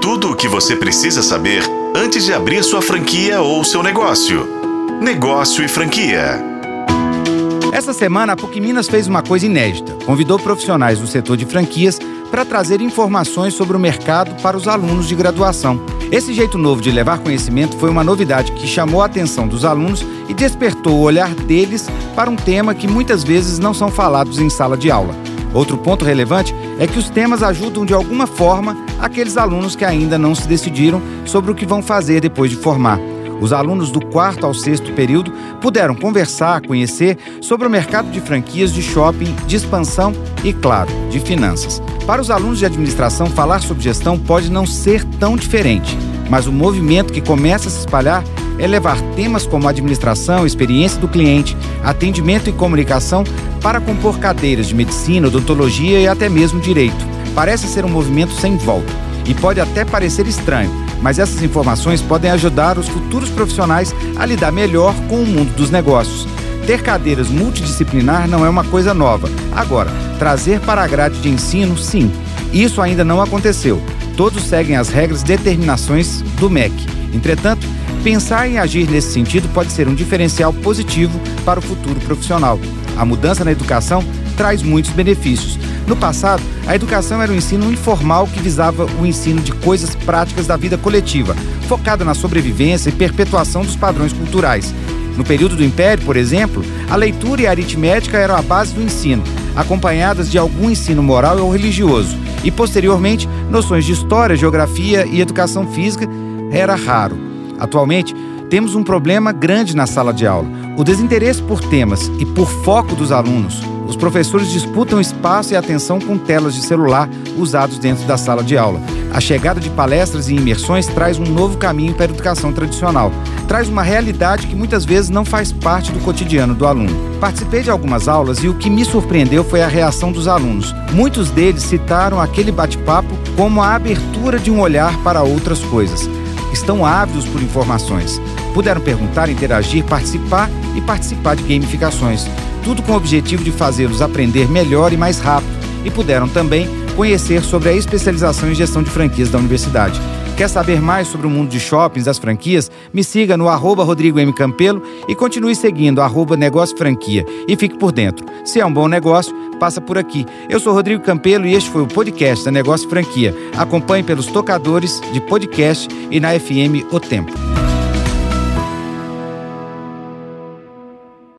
Tudo o que você precisa saber antes de abrir sua franquia ou seu negócio. Negócio e franquia. Essa semana, a PUC Minas fez uma coisa inédita. Convidou profissionais do setor de franquias para trazer informações sobre o mercado para os alunos de graduação. Esse jeito novo de levar conhecimento foi uma novidade que chamou a atenção dos alunos e despertou o olhar deles para um tema que muitas vezes não são falados em sala de aula. Outro ponto relevante é que os temas ajudam de alguma forma aqueles alunos que ainda não se decidiram sobre o que vão fazer depois de formar. Os alunos do quarto ao sexto período puderam conversar, conhecer sobre o mercado de franquias de shopping, de expansão e, claro, de finanças. Para os alunos de administração, falar sobre gestão pode não ser tão diferente, mas o movimento que começa a se espalhar é levar temas como administração, experiência do cliente, atendimento e comunicação para compor cadeiras de medicina, odontologia e até mesmo direito. Parece ser um movimento sem volta e pode até parecer estranho, mas essas informações podem ajudar os futuros profissionais a lidar melhor com o mundo dos negócios. Ter cadeiras multidisciplinar não é uma coisa nova. Agora, trazer para a grade de ensino, sim. Isso ainda não aconteceu. Todos seguem as regras e determinações do MEC. Entretanto, Pensar em agir nesse sentido pode ser um diferencial positivo para o futuro profissional. A mudança na educação traz muitos benefícios. No passado, a educação era um ensino informal que visava o ensino de coisas práticas da vida coletiva, focada na sobrevivência e perpetuação dos padrões culturais. No período do Império, por exemplo, a leitura e a aritmética eram a base do ensino, acompanhadas de algum ensino moral ou religioso. E posteriormente, noções de história, geografia e educação física era raro. Atualmente, temos um problema grande na sala de aula: o desinteresse por temas e por foco dos alunos. Os professores disputam espaço e atenção com telas de celular usados dentro da sala de aula. A chegada de palestras e imersões traz um novo caminho para a educação tradicional. Traz uma realidade que muitas vezes não faz parte do cotidiano do aluno. Participei de algumas aulas e o que me surpreendeu foi a reação dos alunos. Muitos deles citaram aquele bate-papo como a abertura de um olhar para outras coisas estão ávidos por informações. Puderam perguntar, interagir, participar e participar de gamificações. Tudo com o objetivo de fazê-los aprender melhor e mais rápido. E puderam também conhecer sobre a especialização em gestão de franquias da universidade. Quer saber mais sobre o mundo de shoppings, das franquias? Me siga no arroba Rodrigo M. Campelo e continue seguindo arroba Negócio Franquia e fique por dentro. Se é um bom negócio, passa por aqui. Eu sou Rodrigo Campelo e este foi o podcast da Negócio Franquia. Acompanhe pelos tocadores de podcast e na FM O Tempo.